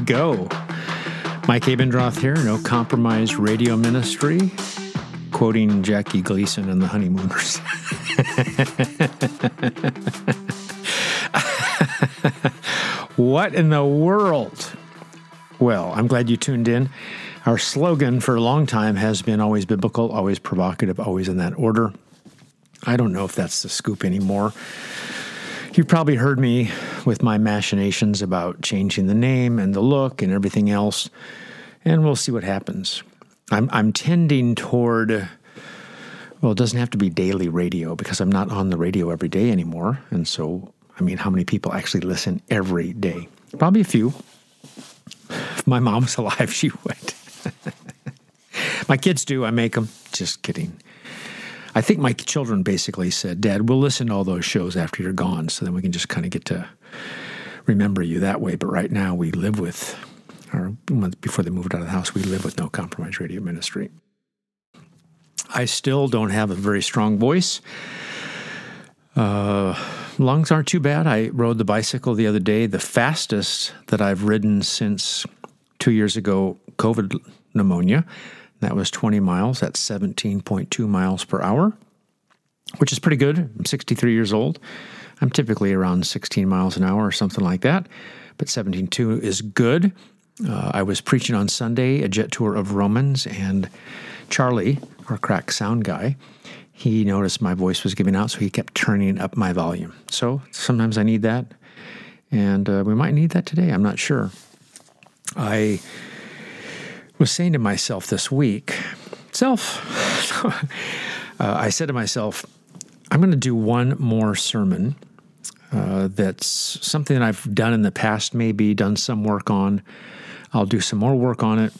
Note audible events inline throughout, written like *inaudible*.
go. Mike Abendroth here, No Compromise Radio Ministry, quoting Jackie Gleason and the Honeymooners. *laughs* what in the world? Well, I'm glad you tuned in. Our slogan for a long time has been always biblical, always provocative, always in that order. I don't know if that's the scoop anymore. You've probably heard me with my machinations about changing the name and the look and everything else, and we'll see what happens. I'm, I'm tending toward, well, it doesn't have to be daily radio because I'm not on the radio every day anymore. And so, I mean, how many people actually listen every day? Probably a few. If my mom was *laughs* alive, she would. *laughs* my kids do. I make them. Just kidding. I think my children basically said, Dad, we'll listen to all those shows after you're gone so then we can just kind of get to remember you that way. But right now we live with, or before they moved out of the house, we live with No Compromise Radio Ministry. I still don't have a very strong voice. Uh, lungs aren't too bad. I rode the bicycle the other day, the fastest that I've ridden since two years ago, COVID pneumonia. That was 20 miles. That's 17.2 miles per hour, which is pretty good. I'm 63 years old. I'm typically around 16 miles an hour or something like that, but 17.2 is good. Uh, I was preaching on Sunday a jet tour of Romans, and Charlie, our crack sound guy, he noticed my voice was giving out, so he kept turning up my volume. So sometimes I need that, and uh, we might need that today. I'm not sure. I was saying to myself this week, self, *laughs* uh, I said to myself, I'm going to do one more sermon uh, that's something that I've done in the past, maybe done some work on. I'll do some more work on it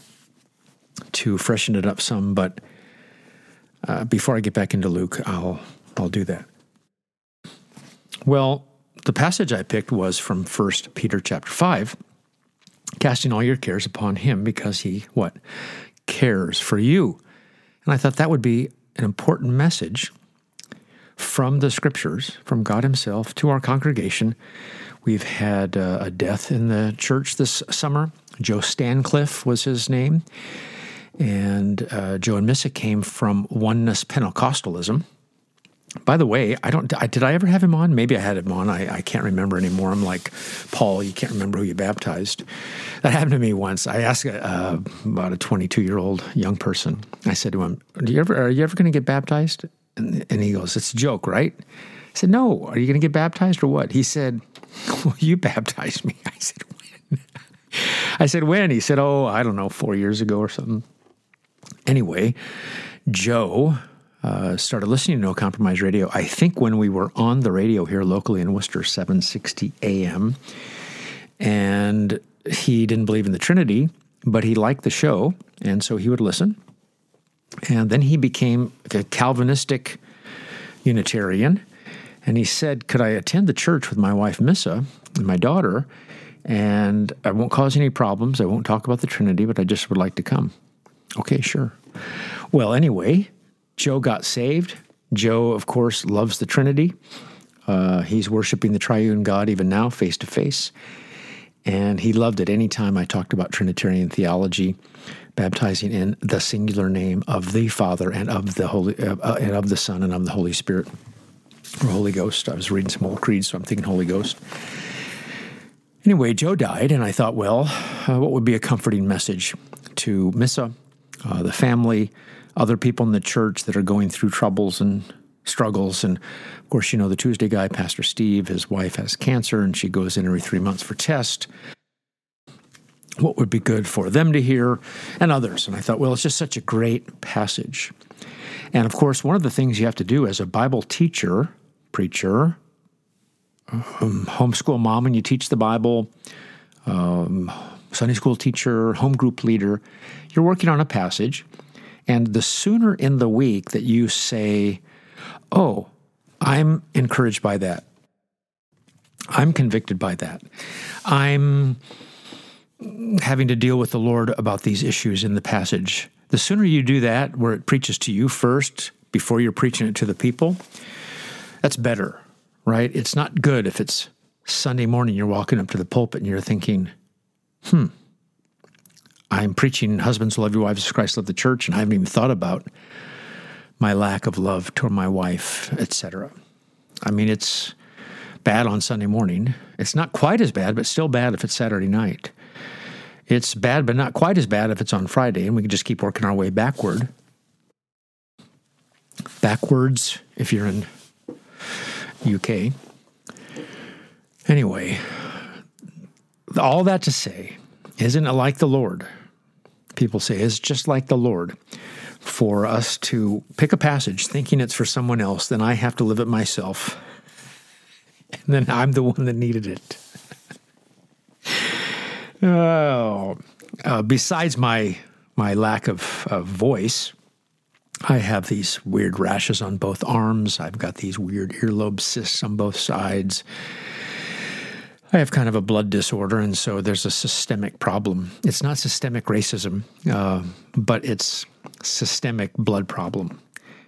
to freshen it up some, but uh, before I get back into Luke, I'll I'll do that. Well, the passage I picked was from 1 Peter chapter 5 casting all your cares upon him because he what cares for you. And i thought that would be an important message from the scriptures from god himself to our congregation. We've had uh, a death in the church this summer. Joe stancliffe was his name. And uh, joe and missa came from oneness pentecostalism by the way, I don't. I, did I ever have him on? Maybe I had him on. I, I can't remember anymore. I'm like Paul. You can't remember who you baptized. That happened to me once. I asked uh, about a 22 year old young person. I said to him, "Do you ever? Are you ever going to get baptized?" And, and he goes, "It's a joke, right?" I said, "No. Are you going to get baptized or what?" He said, *laughs* "Well, you baptized me." I said, "When?" *laughs* I said, "When?" He said, "Oh, I don't know, four years ago or something." Anyway, Joe uh, started listening to No Compromise Radio, I think when we were on the radio here locally in Worcester, 760 AM. And he didn't believe in the Trinity, but he liked the show, and so he would listen. And then he became a Calvinistic Unitarian. And he said, Could I attend the church with my wife, Missa, and my daughter? And I won't cause any problems. I won't talk about the Trinity, but I just would like to come. Okay, sure. Well, anyway, Joe got saved. Joe, of course, loves the Trinity. Uh, he's worshiping the triune God even now, face to face. And he loved it anytime I talked about Trinitarian theology, baptizing in the singular name of the Father and of the Holy uh, uh, and of the Son and of the Holy Spirit or Holy Ghost. I was reading some old creeds, so I'm thinking Holy Ghost. Anyway, Joe died, and I thought, well, uh, what would be a comforting message to Missa, uh, the family, other people in the church that are going through troubles and struggles. And of course, you know, the Tuesday guy, Pastor Steve, his wife has cancer and she goes in every three months for test. What would be good for them to hear and others? And I thought, well, it's just such a great passage. And of course, one of the things you have to do as a Bible teacher, preacher, um, homeschool mom, when you teach the Bible, um, Sunday school teacher, home group leader, you're working on a passage and the sooner in the week that you say, Oh, I'm encouraged by that. I'm convicted by that. I'm having to deal with the Lord about these issues in the passage. The sooner you do that, where it preaches to you first before you're preaching it to the people, that's better, right? It's not good if it's Sunday morning, you're walking up to the pulpit and you're thinking, hmm, I'm preaching husbands love your wives as Christ loved the church, and I haven't even thought about my lack of love toward my wife, etc. I mean, it's bad on Sunday morning. It's not quite as bad, but still bad if it's Saturday night. It's bad, but not quite as bad if it's on Friday, and we can just keep working our way backward. Backwards, if you're in UK. Anyway, all that to say, isn't it like the Lord? People say it's just like the Lord for us to pick a passage thinking it's for someone else, then I have to live it myself. *laughs* And then I'm the one that needed it. *laughs* oh, uh, besides my my lack of, of voice, I have these weird rashes on both arms. I've got these weird earlobe cysts on both sides. I have kind of a blood disorder, and so there's a systemic problem. It's not systemic racism, uh, but it's systemic blood problem.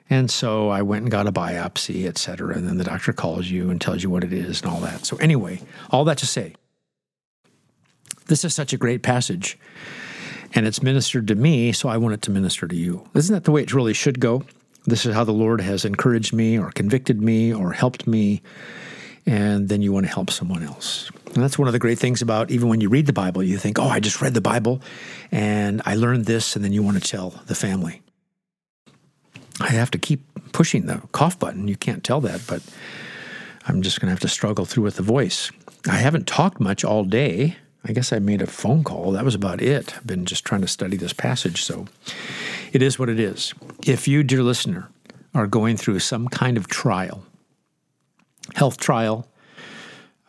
And so I went and got a biopsy, et cetera. And then the doctor calls you and tells you what it is and all that. So, anyway, all that to say, this is such a great passage and it's ministered to me, so I want it to minister to you. Isn't that the way it really should go? This is how the Lord has encouraged me or convicted me or helped me. And then you want to help someone else. And that's one of the great things about even when you read the Bible, you think, oh, I just read the Bible and I learned this, and then you want to tell the family. I have to keep pushing the cough button. You can't tell that, but I'm just going to have to struggle through with the voice. I haven't talked much all day. I guess I made a phone call. That was about it. I've been just trying to study this passage, so it is what it is. If you, dear listener, are going through some kind of trial, health trial,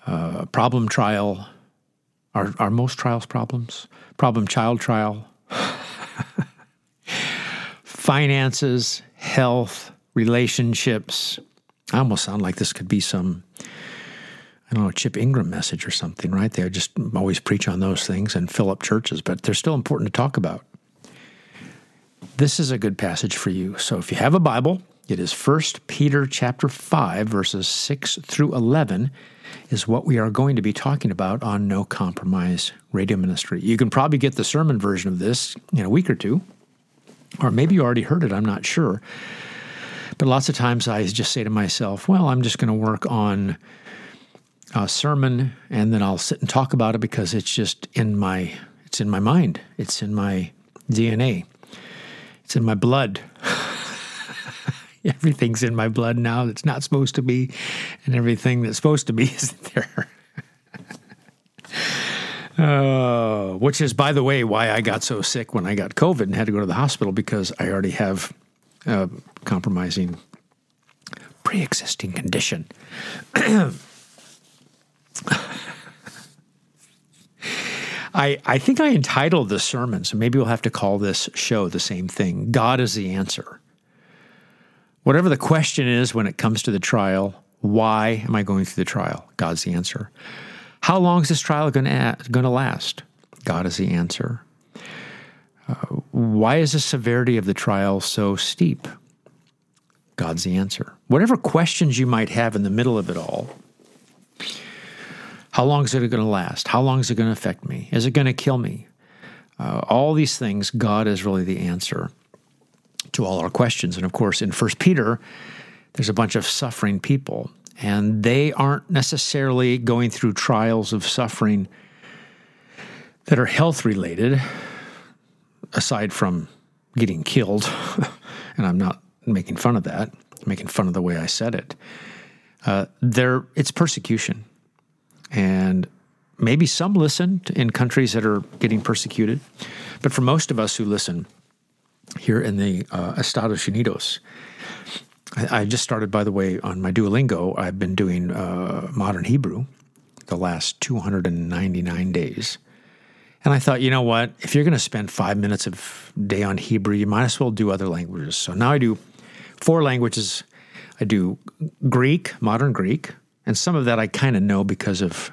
uh, problem trial, are, are most trials problems? Problem child trial, *laughs* finances, health, relationships. I almost sound like this could be some I don't know, Chip Ingram message or something, right? They just always preach on those things and fill up churches, but they're still important to talk about. This is a good passage for you. So if you have a Bible, it is 1 Peter chapter 5 verses 6 through 11 is what we are going to be talking about on No Compromise Radio Ministry. You can probably get the sermon version of this in a week or two, or maybe you already heard it, I'm not sure. But lots of times I just say to myself, well, I'm just going to work on a sermon and then I'll sit and talk about it because it's just in my it's in my mind. It's in my DNA. It's in my blood. *laughs* *laughs* Everything's in my blood now that's not supposed to be, and everything that's supposed to be *laughs* isn't there. *laughs* uh, which is, by the way, why I got so sick when I got COVID and had to go to the hospital because I already have a compromising pre existing condition. *coughs* I, I think I entitled the sermon, so maybe we'll have to call this show the same thing God is the answer. Whatever the question is when it comes to the trial, why am I going through the trial? God's the answer. How long is this trial going to last? God is the answer. Uh, why is the severity of the trial so steep? God's the answer. Whatever questions you might have in the middle of it all, how long is it going to last? How long is it going to affect me? Is it going to kill me? Uh, all these things, God is really the answer to all our questions. And of course, in First Peter, there's a bunch of suffering people, and they aren't necessarily going through trials of suffering that are health related, aside from getting killed. *laughs* and I'm not making fun of that, I'm making fun of the way I said it. Uh, there, it's persecution. And maybe some listen in countries that are getting persecuted. But for most of us who listen here in the uh, Estados Unidos, I, I, just started, by the way, on my Duolingo. I've been doing uh, modern Hebrew the last 299 days. And I thought, you know what? If you're going to spend five minutes of day on Hebrew, you might as well do other languages. So now I do four languages. I do Greek, modern Greek, and some of that I kind of know because of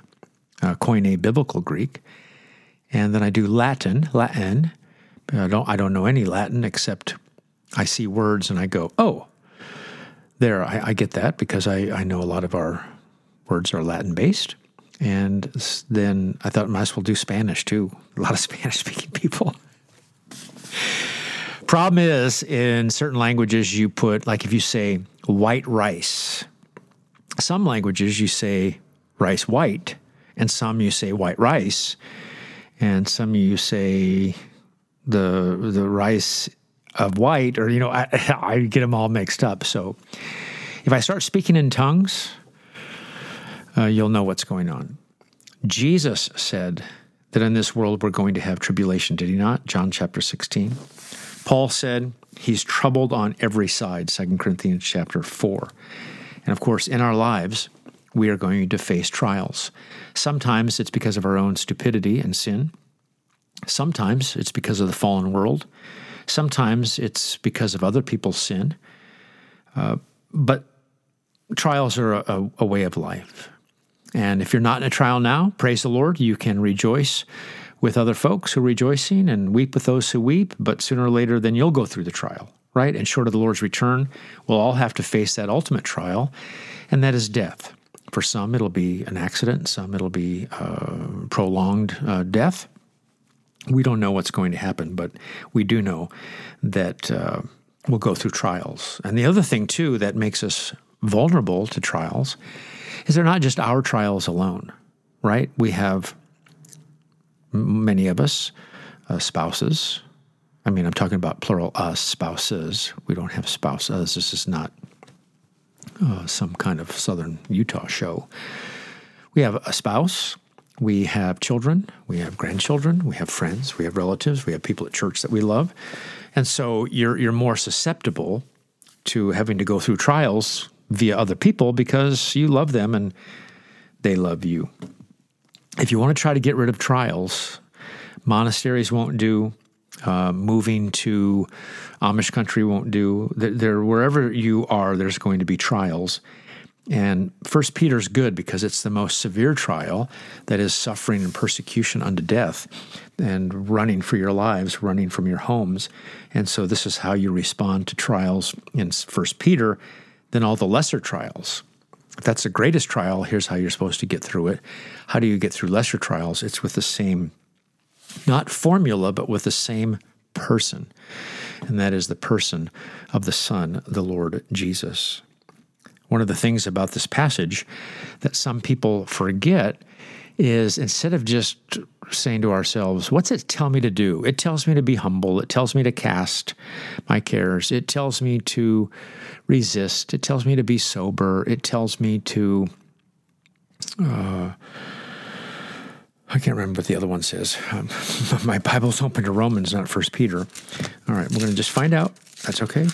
uh, Koine Biblical Greek. And then I do Latin, Latin. I don't, I don't know any Latin except I see words and I go, oh, there, I, I get that because I, I know a lot of our words are Latin based. And then I thought might as well do Spanish too. A lot of *laughs* Spanish speaking people. Problem is, in certain languages, you put, like if you say white rice, some languages you say rice white, and some you say white rice, and some you say the the rice of white, or you know, I, *laughs* I get them all mixed up. So if I start speaking in tongues, uh, you'll know what's going on. Jesus said that in this world we're going to have tribulation, did he not? John chapter 16. Paul said he's troubled on every side, 2 Corinthians chapter 4. And of course, in our lives, we are going to face trials. Sometimes it's because of our own stupidity and sin. Sometimes it's because of the fallen world. Sometimes it's because of other people's sin. Uh, but trials are a, a way of life. And if you're not in a trial now, praise the Lord, you can rejoice with other folks who are rejoicing and weep with those who weep, but sooner or later, then you'll go through the trial, right? And short of the Lord's return, we'll all have to face that ultimate trial, and that is death. For some, it'll be an accident, some, it'll be uh, prolonged uh, death. We don't know what's going to happen, but we do know that uh, we'll go through trials. And the other thing, too, that makes us vulnerable to trials is they're not just our trials alone, right? We have many of us, uh, spouses. I mean, I'm talking about plural us, spouses. We don't have spouses. This is not uh, some kind of southern Utah show. We have a spouse, we have children, we have grandchildren, we have friends, we have relatives, we have people at church that we love. And so you're, you're more susceptible to having to go through trials via other people because you love them and they love you if you want to try to get rid of trials, monasteries won't do. Uh, moving to Amish country won't do. There, wherever you are, there's going to be trials. And First Peter's good because it's the most severe trial that is suffering and persecution unto death, and running for your lives, running from your homes. And so this is how you respond to trials in First Peter. Then all the lesser trials if that's the greatest trial, here's how you're supposed to get through it. How do you get through lesser trials? It's with the same, not formula, but with the same person. And that is the person of the Son, the Lord Jesus. One of the things about this passage that some people forget is instead of just saying to ourselves, What's it tell me to do? It tells me to be humble. It tells me to cast my cares. It tells me to resist. It tells me to be sober. It tells me to. Uh, I can't remember what the other one says. Um, *laughs* my Bible's open to Romans, not First Peter. All right, we're going to just find out. That's okay.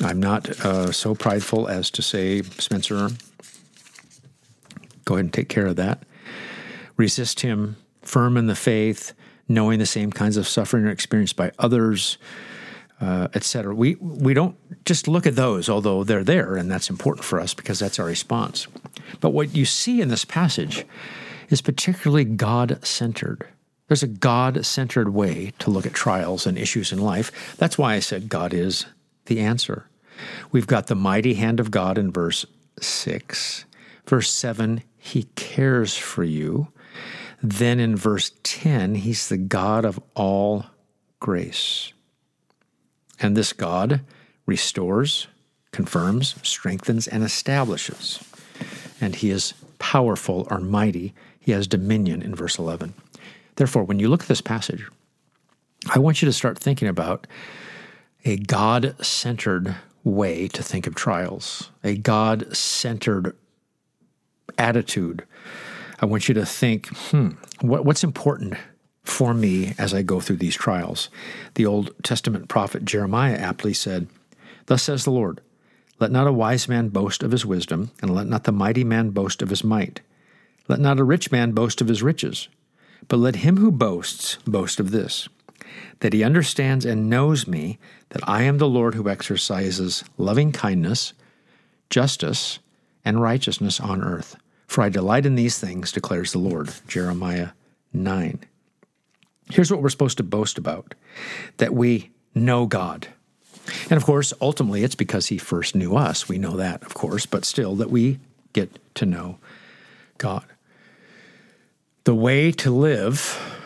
I'm not uh, so prideful as to say, Spencer, go ahead and take care of that resist him, firm in the faith, knowing the same kinds of suffering are experienced by others, uh, etc. We we don't just look at those, although they're there, and that's important for us because that's our response. But what you see in this passage is particularly God centered. There's a God centered way to look at trials and issues in life. That's why I said God is the answer. We've got the mighty hand of God in verse 6. Verse 7, He cares for you. Then in verse 10, he's the God of all grace. And this God restores, confirms, strengthens, and establishes. And he is powerful or mighty. He has dominion in verse 11. Therefore, when you look at this passage, I want you to start thinking about a God centered way to think of trials, a God centered attitude I want you to think, hmm, what, what's important for me as I go through these trials? The Old Testament prophet Jeremiah aptly said, Thus says the Lord, let not a wise man boast of his wisdom, and let not the mighty man boast of his might. Let not a rich man boast of his riches, but let him who boasts boast of this, that he understands and knows me, that I am the Lord who exercises loving kindness, justice, and righteousness on earth. For I delight in these things, declares the Lord. Jeremiah 9. Here's what we're supposed to boast about that we know God. And of course, ultimately, it's because He first knew us. We know that, of course, but still, that we get to know God. The way to live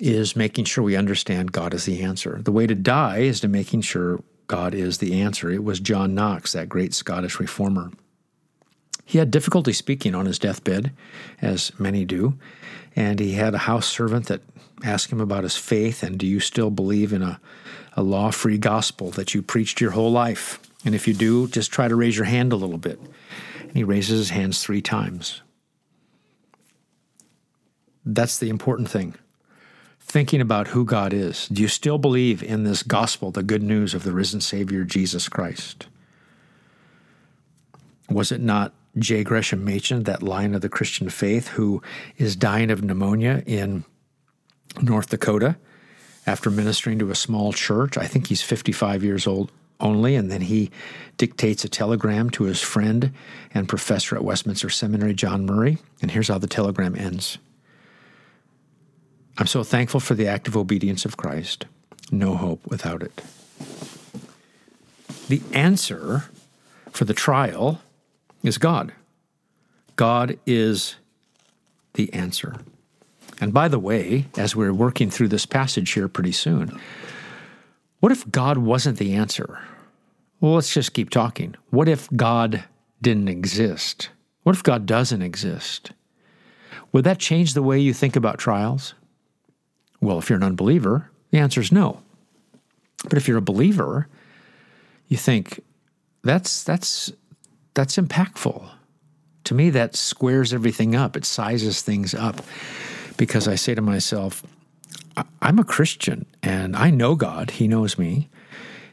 is making sure we understand God is the answer. The way to die is to making sure God is the answer. It was John Knox, that great Scottish reformer. He had difficulty speaking on his deathbed, as many do, and he had a house servant that asked him about his faith and do you still believe in a, a law free gospel that you preached your whole life? And if you do, just try to raise your hand a little bit. And he raises his hands three times. That's the important thing. Thinking about who God is. Do you still believe in this gospel, the good news of the risen Savior, Jesus Christ? Was it not J. Gresham Machen, that lion of the Christian faith, who is dying of pneumonia in North Dakota after ministering to a small church? I think he's 55 years old only, and then he dictates a telegram to his friend and professor at Westminster Seminary, John Murray. And here's how the telegram ends I'm so thankful for the active obedience of Christ. No hope without it. The answer for the trial is God. God is the answer. And by the way, as we're working through this passage here pretty soon, what if God wasn't the answer? Well, let's just keep talking. What if God didn't exist? What if God doesn't exist? Would that change the way you think about trials? Well, if you're an unbeliever, the answer is no. But if you're a believer, you think that's that's that's impactful. To me, that squares everything up. It sizes things up because I say to myself, I'm a Christian and I know God, He knows me,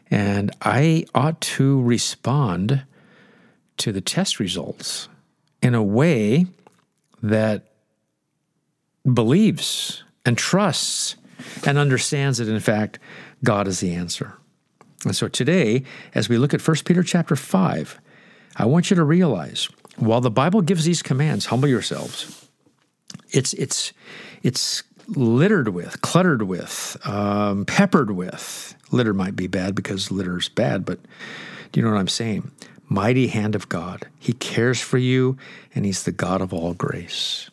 and I ought to respond to the test results in a way that believes and trusts and understands that in fact God is the answer. And so today, as we look at 1 Peter chapter 5, I want you to realize while the Bible gives these commands, humble yourselves, it's it's it's littered with, cluttered with, um, peppered with. Litter might be bad because litter's bad, but do you know what I'm saying? Mighty hand of God. He cares for you, and He's the God of all grace.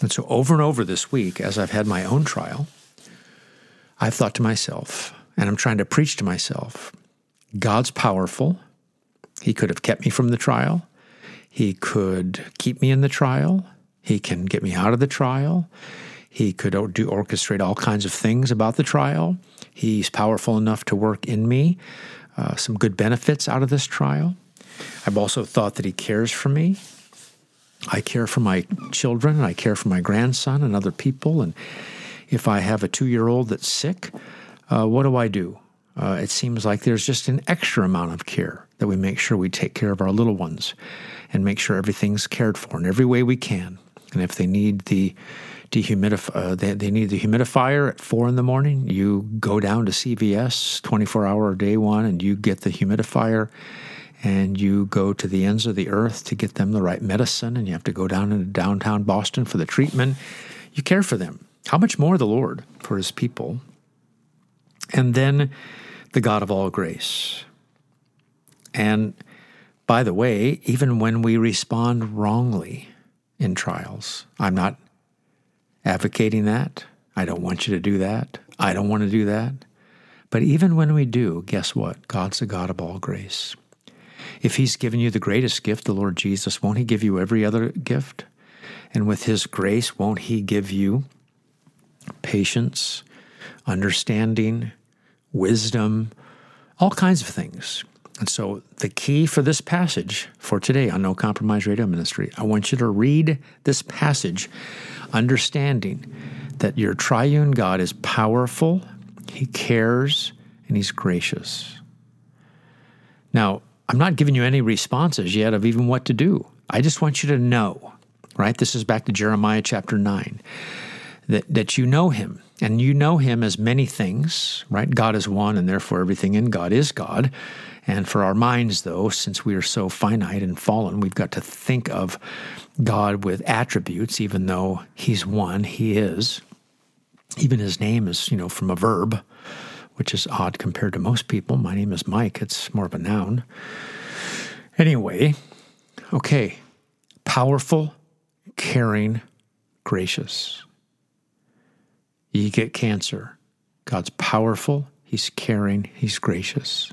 And so, over and over this week, as I've had my own trial, I've thought to myself, and I'm trying to preach to myself God's powerful. He could have kept me from the trial. He could keep me in the trial. He can get me out of the trial. He could do orchestrate all kinds of things about the trial. He's powerful enough to work in me uh, some good benefits out of this trial. I've also thought that he cares for me. I care for my children, and I care for my grandson and other people. And if I have a two year old that's sick, uh, what do I do? Uh, it seems like there's just an extra amount of care that we make sure we take care of our little ones and make sure everything's cared for in every way we can. And if they need the dehumidif- uh, they, they need the humidifier at four in the morning, you go down to CVS 24 hour day one and you get the humidifier and you go to the ends of the earth to get them the right medicine and you have to go down into downtown Boston for the treatment. You care for them. How much more the Lord for his people? And then the God of all grace. And by the way, even when we respond wrongly in trials, I'm not advocating that. I don't want you to do that. I don't want to do that. But even when we do, guess what? God's a God of all grace. If He's given you the greatest gift, the Lord Jesus, won't He give you every other gift? And with His grace, won't He give you patience, understanding, wisdom, all kinds of things? And so, the key for this passage for today on No Compromise Radio Ministry, I want you to read this passage understanding that your triune God is powerful, He cares, and He's gracious. Now, I'm not giving you any responses yet of even what to do. I just want you to know, right? This is back to Jeremiah chapter 9, that, that you know Him, and you know Him as many things, right? God is one, and therefore everything in God is God. And for our minds, though, since we are so finite and fallen, we've got to think of God with attributes, even though He's one, He is. Even His name is, you know, from a verb, which is odd compared to most people. My name is Mike, it's more of a noun. Anyway, okay, powerful, caring, gracious. You get cancer. God's powerful, He's caring, He's gracious.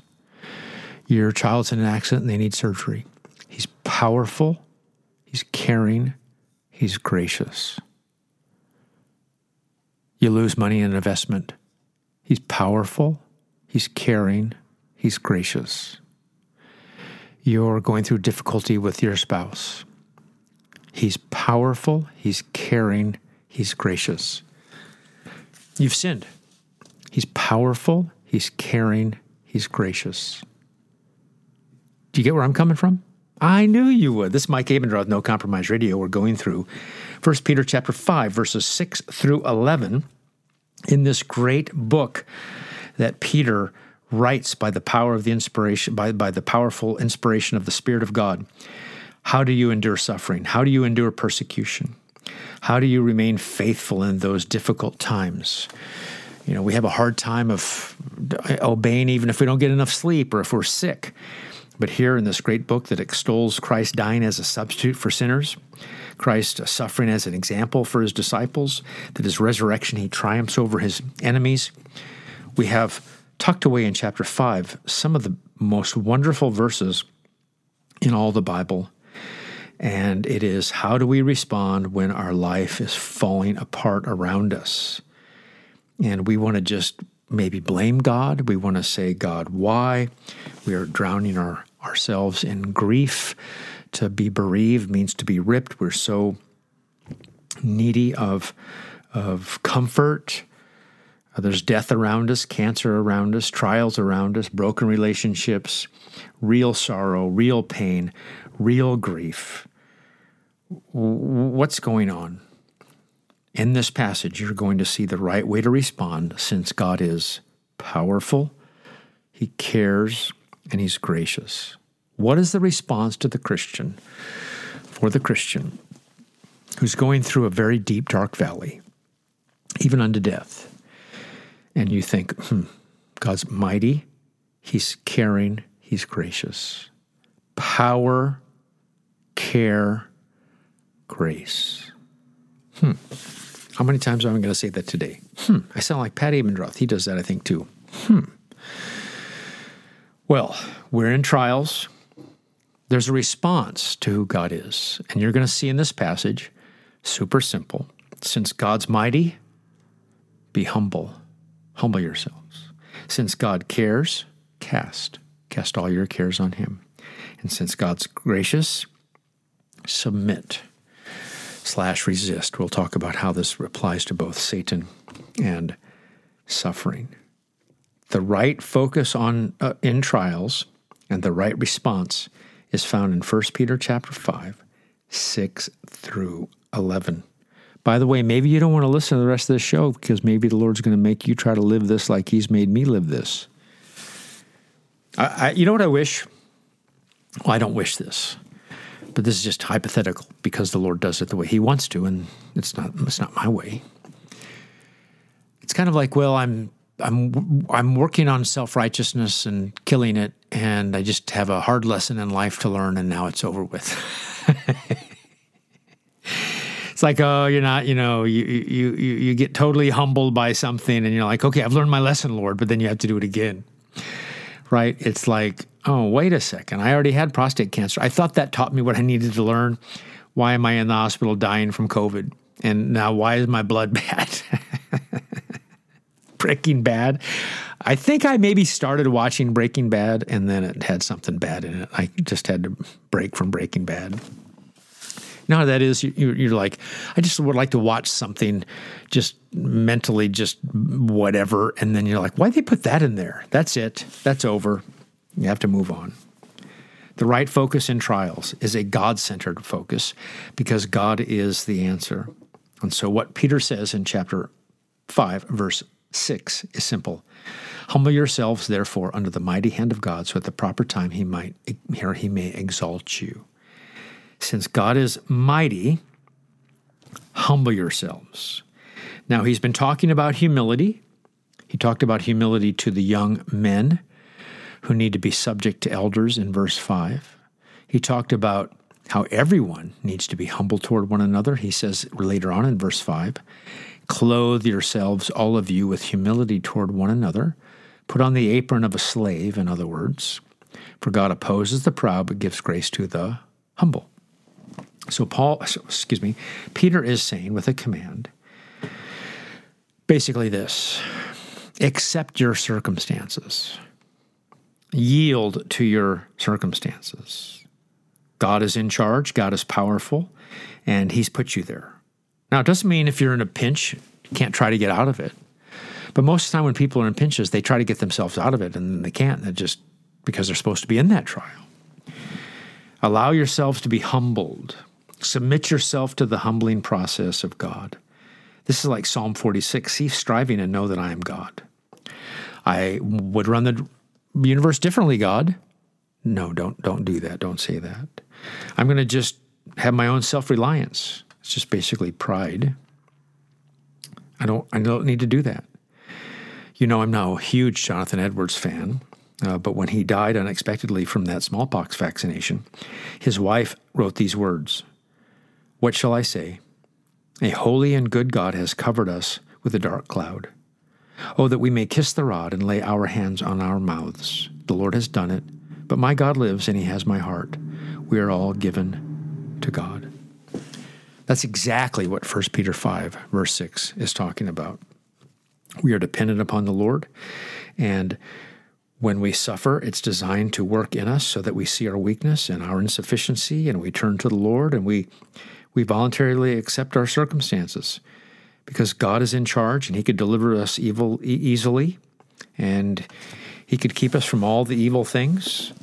Your child's in an accident and they need surgery. He's powerful, He's caring, He's gracious. You lose money in an investment. He's powerful, He's caring, He's gracious. You're going through difficulty with your spouse. He's powerful, He's caring, He's gracious. You've sinned. He's powerful, He's caring, He's gracious. Do you get where I'm coming from? I knew you would. This is Mike Abendroth, No Compromise Radio. We're going through 1 Peter chapter 5, verses 6 through 11 in this great book that Peter writes by the power of the inspiration, by, by the powerful inspiration of the Spirit of God. How do you endure suffering? How do you endure persecution? How do you remain faithful in those difficult times? You know, we have a hard time of obeying even if we don't get enough sleep or if we're sick. But here in this great book that extols Christ dying as a substitute for sinners, Christ suffering as an example for his disciples, that his resurrection he triumphs over his enemies, we have tucked away in chapter 5 some of the most wonderful verses in all the Bible. And it is how do we respond when our life is falling apart around us? And we want to just maybe blame God. We want to say, God, why? We are drowning our ourselves in grief. To be bereaved means to be ripped. We're so needy of, of comfort. Uh, there's death around us, cancer around us, trials around us, broken relationships, real sorrow, real pain, real grief. What's going on? In this passage, you're going to see the right way to respond since God is powerful, He cares, and he's gracious. What is the response to the Christian, for the Christian who's going through a very deep, dark valley, even unto death? And you think, hmm, God's mighty, he's caring, he's gracious. Power, care, grace. Hmm. How many times am I going to say that today? Hmm. I sound like Pat Abendroth. He does that, I think, too. Hmm. Well, we're in trials. There's a response to who God is. And you're going to see in this passage, super simple. Since God's mighty, be humble. Humble yourselves. Since God cares, cast. Cast all your cares on Him. And since God's gracious, submit slash resist. We'll talk about how this applies to both Satan and suffering the right focus on uh, in trials and the right response is found in 1 Peter chapter 5, 6 through 11. By the way, maybe you don't want to listen to the rest of the show because maybe the Lord's going to make you try to live this like He's made me live this. I, I, you know what I wish? Well, I don't wish this, but this is just hypothetical because the Lord does it the way He wants to, and it's not it's not my way. It's kind of like, well, I'm I'm I'm working on self righteousness and killing it, and I just have a hard lesson in life to learn, and now it's over with. *laughs* it's like oh, you're not, you know, you you you you get totally humbled by something, and you're like, okay, I've learned my lesson, Lord, but then you have to do it again, right? It's like, oh, wait a second, I already had prostate cancer. I thought that taught me what I needed to learn. Why am I in the hospital dying from COVID? And now, why is my blood *laughs* bad? Breaking Bad. I think I maybe started watching Breaking Bad and then it had something bad in it. I just had to break from Breaking Bad. No, that is you're like I just would like to watch something, just mentally, just whatever, and then you're like, why they put that in there? That's it. That's over. You have to move on. The right focus in trials is a God centered focus because God is the answer. And so, what Peter says in chapter 5, verse 6 is simple. Humble yourselves, therefore, under the mighty hand of God, so at the proper time he might here he may exalt you. Since God is mighty, humble yourselves. Now he's been talking about humility. He talked about humility to the young men who need to be subject to elders in verse 5. He talked about how everyone needs to be humble toward one another. He says later on in verse 5 Clothe yourselves, all of you, with humility toward one another. Put on the apron of a slave, in other words. For God opposes the proud, but gives grace to the humble. So, Paul, excuse me, Peter is saying with a command basically this accept your circumstances, yield to your circumstances. God is in charge, God is powerful, and He's put you there. Now, it doesn't mean if you're in a pinch, you can't try to get out of it. But most of the time, when people are in pinches, they try to get themselves out of it and they can't. They're just because they're supposed to be in that trial. Allow yourselves to be humbled. Submit yourself to the humbling process of God. This is like Psalm 46 cease striving and know that I am God. I would run the universe differently, God. No, don't don't do that. Don't say that. I'm going to just have my own self-reliance. It's just basically pride. I don't I don't need to do that. You know, I'm now a huge Jonathan Edwards fan. Uh, but when he died unexpectedly from that smallpox vaccination, his wife wrote these words What shall I say? A holy and good God has covered us with a dark cloud. Oh, that we may kiss the rod and lay our hands on our mouths. The Lord has done it, but my God lives and he has my heart. We are all given to God. That's exactly what 1 Peter 5, verse 6 is talking about. We are dependent upon the Lord, and when we suffer, it's designed to work in us so that we see our weakness and our insufficiency, and we turn to the Lord and we, we voluntarily accept our circumstances because God is in charge and He could deliver us evil e- easily, and He could keep us from all the evil things,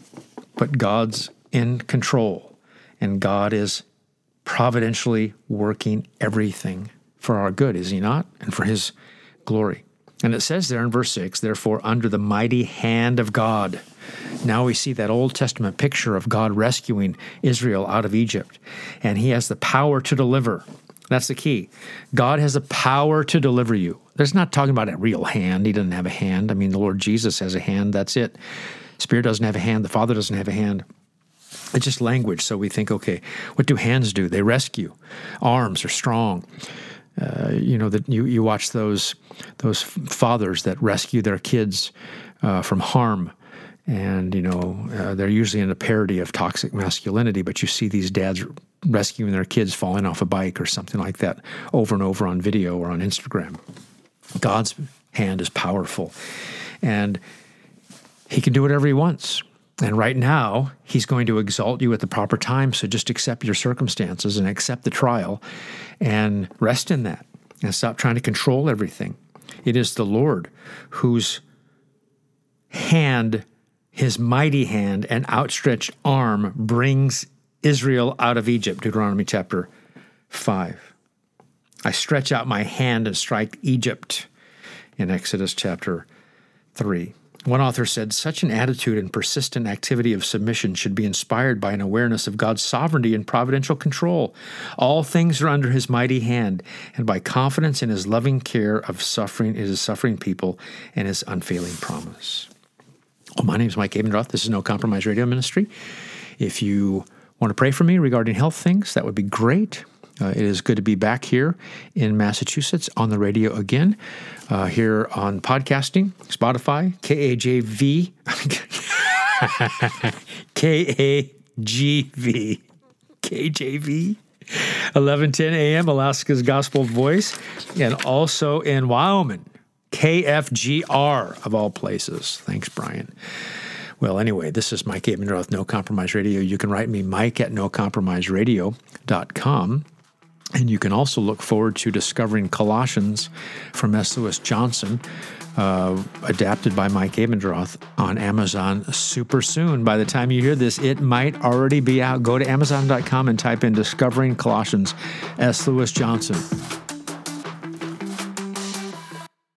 but God's in control, and God is providentially working everything for our good, is He not? And for His glory. And it says there in verse 6, therefore, under the mighty hand of God. Now we see that Old Testament picture of God rescuing Israel out of Egypt, and He has the power to deliver. That's the key. God has the power to deliver you. There's not talking about a real hand. He doesn't have a hand. I mean, the Lord Jesus has a hand. That's it. Spirit doesn't have a hand. The Father doesn't have a hand. It's just language. So we think, okay, what do hands do? They rescue. Arms are strong. Uh, you know that you, you watch those those fathers that rescue their kids uh, from harm and you know uh, they're usually in a parody of toxic masculinity but you see these dads rescuing their kids falling off a bike or something like that over and over on video or on instagram god's hand is powerful and he can do whatever he wants and right now, he's going to exalt you at the proper time. So just accept your circumstances and accept the trial and rest in that and stop trying to control everything. It is the Lord whose hand, his mighty hand and outstretched arm brings Israel out of Egypt, Deuteronomy chapter 5. I stretch out my hand and strike Egypt in Exodus chapter 3. One author said such an attitude and persistent activity of submission should be inspired by an awareness of God's sovereignty and providential control. All things are under his mighty hand, and by confidence in his loving care of suffering his suffering people and his unfailing promise. Well, my name is Mike Abendroth. This is No Compromise Radio Ministry. If you want to pray for me regarding health things, that would be great. Uh, it is good to be back here in Massachusetts on the radio again, uh, here on podcasting, Spotify, KAJV, *laughs* KAGV, KJV, 1110 AM, Alaska's Gospel Voice, and also in Wyoming, KFGR of all places. Thanks, Brian. Well, anyway, this is Mike Abendroth, No Compromise Radio. You can write me, mike at nocompromiseradio.com. And you can also look forward to discovering Colossians from S. Lewis Johnson, uh, adapted by Mike Abendroth on Amazon super soon. By the time you hear this, it might already be out. Go to Amazon.com and type in Discovering Colossians, S. Lewis Johnson.